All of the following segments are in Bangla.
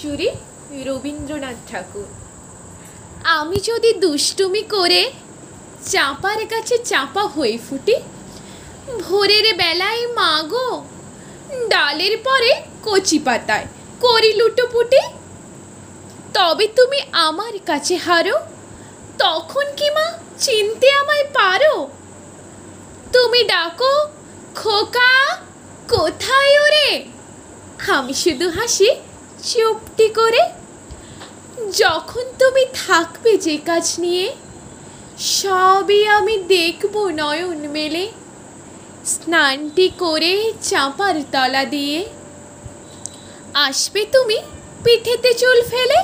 চুরি রবীন্দ্রনাথ ঠাকুর। আমি যদি দুষ্টুমি করে চাপার কাছে চাপা হয়ে ফুটি, ভোরের বেলায় মাগো ডালের পরে কচি পাতায় করি লুটোপুটি, তবে তুমি আমার কাছে হারো, তখন কি মা চিনতে আমায় পারো? তুমি ডাকো, খোকা, কোথায় ওরে? আমি শুধু হাসি চুপটি করে, যখন তুমি থাকবে যে কাজ নিয়ে, সবই আমি দেখব নয়ন মেলে। স্নানটি করে চাপার তলা দিয়ে, আসবে তুমি পিঠেতে চুল ফেলে,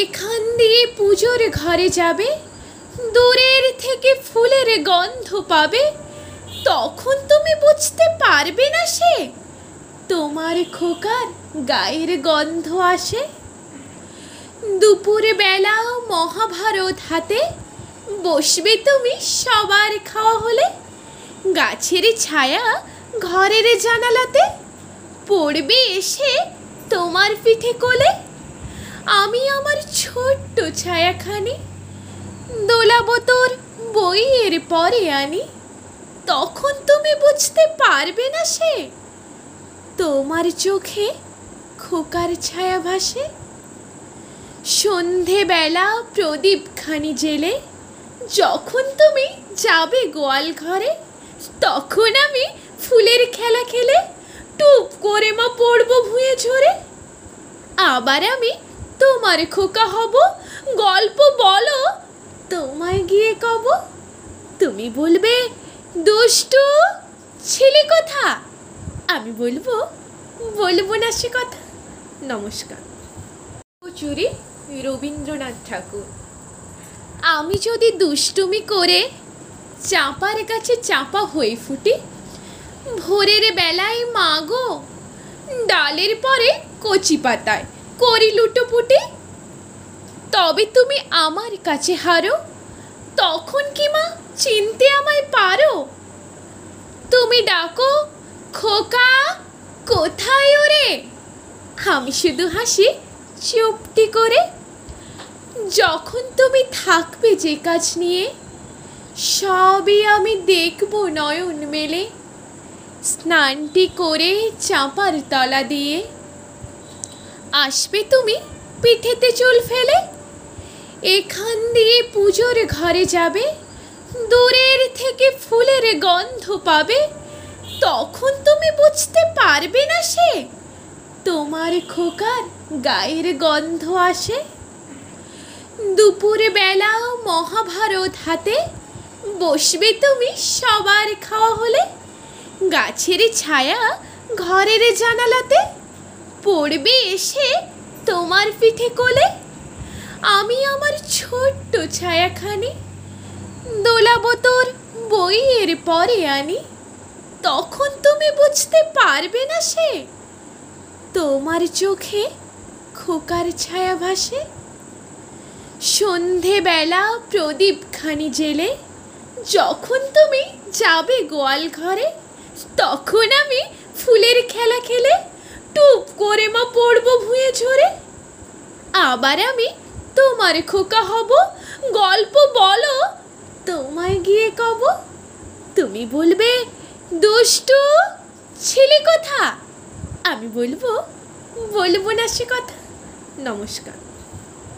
এখান দিয়ে পুজোর ঘরে যাবে, দূরের থেকে ফুলের গন্ধ পাবে, তখন তুমি বুঝতে পারবে না সে। তোমার খোকার গায়ের গন্ধ আসে? দুপুরে বেলা মহাভারত হাতে বসবে তুমি সবার খাওয়া হলে? গাছের ছায়া ঘরের জানালাতে পড়বে এসে তোমার পিঠে কোলে? আমি আমার ছোট্ট ছায়াখানি দোলাবো তোর বইয়ের পরে আনি। তখন তুমি বুঝতে পারবে না সে তোমার চোখে খোকার ছায়া ভাসে? সন্ধেবেলা প্রদীপখানি জেলে যখন তুমি যাবে গোয়াল ঘরে, তখন আমি ফুলের খেলা খেলে টুপ করে মা পড়ব ভুঁয়ে ঝরে। আবার আমি তোমার খোকা হব, গল্প বলো, তোমায় গিয়ে কব। তুমি বলবে, দুষ্টু, ছেলে কথা? আমি বলব বলব না সে কথা। নমস্কার। চুরি, রবীন্দ্রনাথ ঠাকুর। আমি যদি দুষ্টুমি করে চাপার কাছে চাপা হয়ে ফুটি, ভোরের বেলায় মাগো, ডালের পরে কচি পাতায় করি লুটোপুটি, তবে তুমি আমার কাছে হারো, তখন কি মা চিনতে আমায় পারো? তুমি ডাকো খোকা, কোথায় ওরে? আমি শুধু হাসি, চুপটি করে। যখন তুমি থাকবে যে কাজ নিয়ে, সবই আমি দেখব নয়ন মেলে। স্নানটি করে চাপার তলা দিয়ে। আসবে তুমি পিঠেতে চুল ফেলে? এখান দিয়ে পুজোর ঘরে যাবে? দূরের থেকে ফুলের গন্ধ পাবে? তখন তুমি বুঝতে পারবে না সে। তোমার খোকার গায়ের গন্ধ আসে। দুপুরে বেলা মহাভারত হাতে বসবে তুমি সবার খাওয়া হলে। গাছের ছায়া ঘরের জানালাতে পড়বে এসে তোমার পিঠে কোলে। আমি আমার ছোট্ট ছায়াখানি দোলাবো তোর বইয়ের পরে আনি। তখন তুমি বুঝতে পারবে না সে। তোমার চোখে খোকার ছায়া ভাসে। সন্ধেবেলা প্রদীপখানি জেলে যখন তুমি যাবে গোয়াল ঘরে, তখন আমি ফুলের খেলা খেলে টুপ করে মা পড়ব ভুঁয়ে ঝরে। আবার আমি তোমার খোকা হব, গল্প বলো, তোমায় গিয়ে কব। তুমি বলবে দুষ্টু ছেলে কথা। আমি বলব বলব না সে কথা। নমস্কার।